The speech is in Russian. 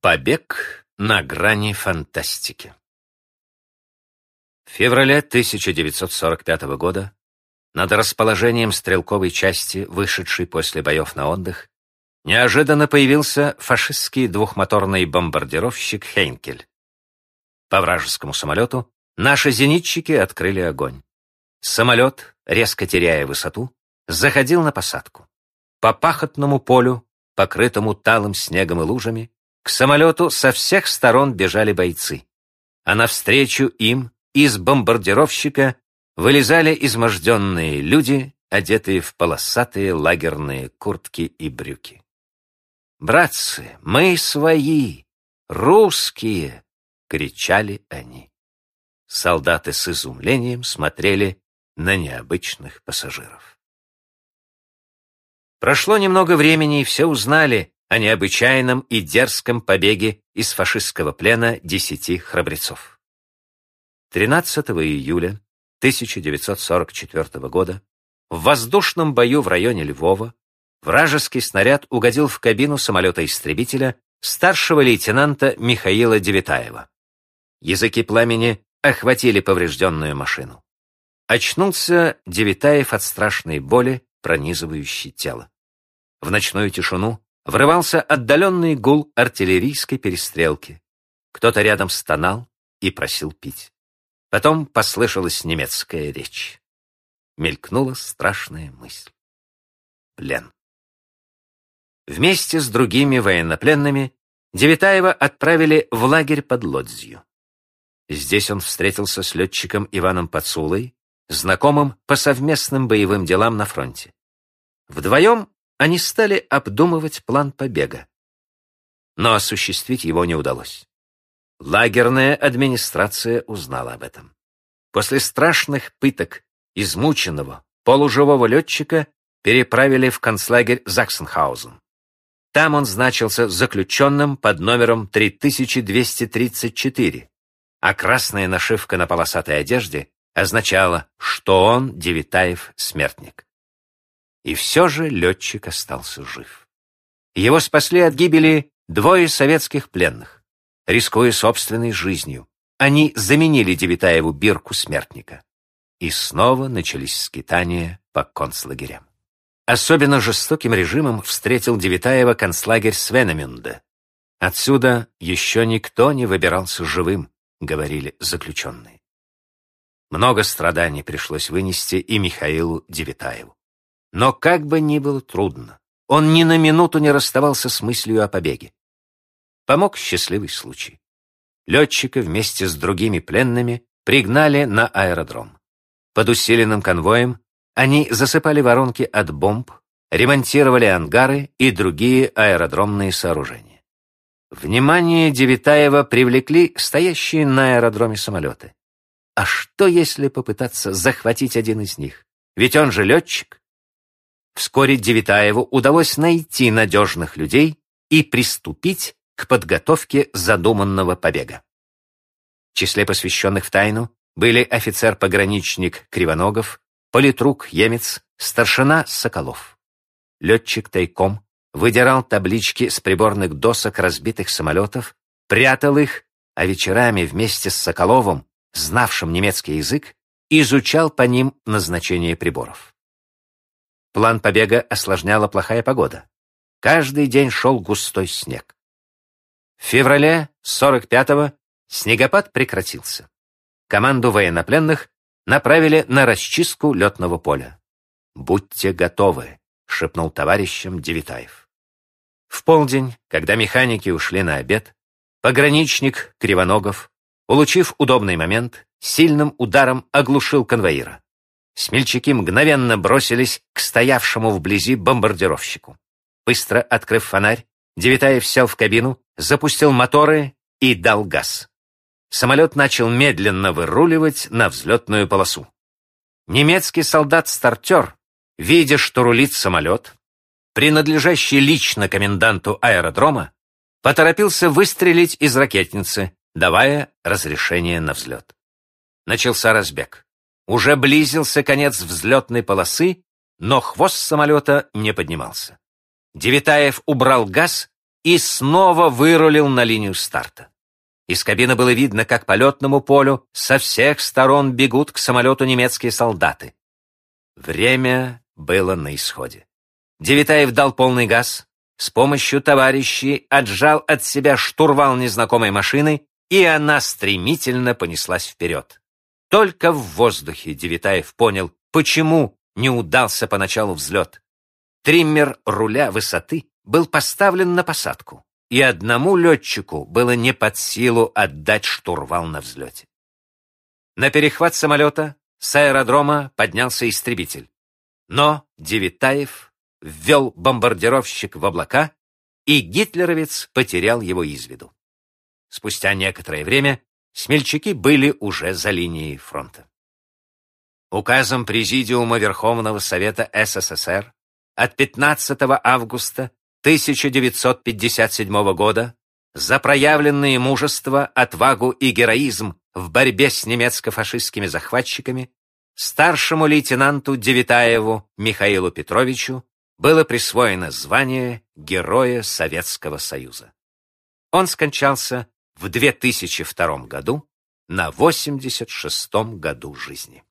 Побег на грани фантастики. В феврале 1945 года над расположением стрелковой части, вышедшей после боев на отдых, неожиданно появился фашистский двухмоторный бомбардировщик «Хейнкель». По вражескому самолету наши зенитчики открыли огонь. Самолет, резко теряя высоту, заходил на посадку. По пахотному полю, покрытому талым снегом и лужами, к самолету со всех сторон бежали бойцы, а навстречу им из бомбардировщика вылезали изможденные люди, одетые в полосатые лагерные куртки и брюки. «Братцы, мы свои, русские!» — кричали они. Солдаты с изумлением смотрели на необычных пассажиров. Прошло немного времени, и все узнали, о необычайном и дерзком побеге из фашистского плена десяти храбрецов. 13 июля 1944 года в воздушном бою в районе Львова вражеский снаряд угодил в кабину самолета-истребителя старшего лейтенанта Михаила Девитаева. Языки пламени охватили поврежденную машину. Очнулся Девитаев от страшной боли, пронизывающей тело. В ночную тишину врывался отдаленный гул артиллерийской перестрелки. Кто-то рядом стонал и просил пить. Потом послышалась немецкая речь. Мелькнула страшная мысль. Плен. Вместе с другими военнопленными Девитаева отправили в лагерь под Лодзью. Здесь он встретился с летчиком Иваном Пацулой, знакомым по совместным боевым делам на фронте. Вдвоем они стали обдумывать план побега. Но осуществить его не удалось. Лагерная администрация узнала об этом. После страшных пыток измученного, полуживого летчика переправили в концлагерь Заксенхаузен. Там он значился заключенным под номером 3234, а красная нашивка на полосатой одежде означала, что он, Девитаев, смертник. И все же летчик остался жив. Его спасли от гибели двое советских пленных. Рискуя собственной жизнью, они заменили Девитаеву бирку смертника. И снова начались скитания по концлагерям. Особенно жестоким режимом встретил Девитаева концлагерь Свенемюнде. Отсюда еще никто не выбирался живым, говорили заключенные. Много страданий пришлось вынести и Михаилу Девитаеву. Но как бы ни было трудно, он ни на минуту не расставался с мыслью о побеге. Помог счастливый случай. Летчика вместе с другими пленными пригнали на аэродром. Под усиленным конвоем они засыпали воронки от бомб, ремонтировали ангары и другие аэродромные сооружения. Внимание Девитаева привлекли стоящие на аэродроме самолеты. А что, если попытаться захватить один из них? Ведь он же летчик. Вскоре Девитаеву удалось найти надежных людей и приступить к подготовке задуманного побега. В числе посвященных в тайну были офицер-пограничник Кривоногов, политрук Емец, старшина Соколов. Летчик тайком выдирал таблички с приборных досок разбитых самолетов, прятал их, а вечерами вместе с Соколовым, знавшим немецкий язык, изучал по ним назначение приборов. План побега осложняла плохая погода. Каждый день шел густой снег. В феврале 45-го снегопад прекратился. Команду военнопленных направили на расчистку летного поля. «Будьте готовы», — шепнул товарищам Девитаев. В полдень, когда механики ушли на обед, пограничник Кривоногов, улучив удобный момент, сильным ударом оглушил конвоира смельчаки мгновенно бросились к стоявшему вблизи бомбардировщику. Быстро открыв фонарь, Девитаев сел в кабину, запустил моторы и дал газ. Самолет начал медленно выруливать на взлетную полосу. Немецкий солдат-стартер, видя, что рулит самолет, принадлежащий лично коменданту аэродрома, поторопился выстрелить из ракетницы, давая разрешение на взлет. Начался разбег. Уже близился конец взлетной полосы, но хвост самолета не поднимался. Девитаев убрал газ и снова вырулил на линию старта. Из кабины было видно, как по летному полю со всех сторон бегут к самолету немецкие солдаты. Время было на исходе. Девитаев дал полный газ, с помощью товарищей отжал от себя штурвал незнакомой машины, и она стремительно понеслась вперед. Только в воздухе Девитаев понял, почему не удался поначалу взлет. Триммер руля высоты был поставлен на посадку, и одному летчику было не под силу отдать штурвал на взлете. На перехват самолета с аэродрома поднялся истребитель. Но Девитаев ввел бомбардировщик в облака, и гитлеровец потерял его из виду. Спустя некоторое время смельчаки были уже за линией фронта. Указом Президиума Верховного Совета СССР от 15 августа 1957 года за проявленные мужество, отвагу и героизм в борьбе с немецко-фашистскими захватчиками старшему лейтенанту Девитаеву Михаилу Петровичу было присвоено звание Героя Советского Союза. Он скончался в 2002 году на 86 году жизни.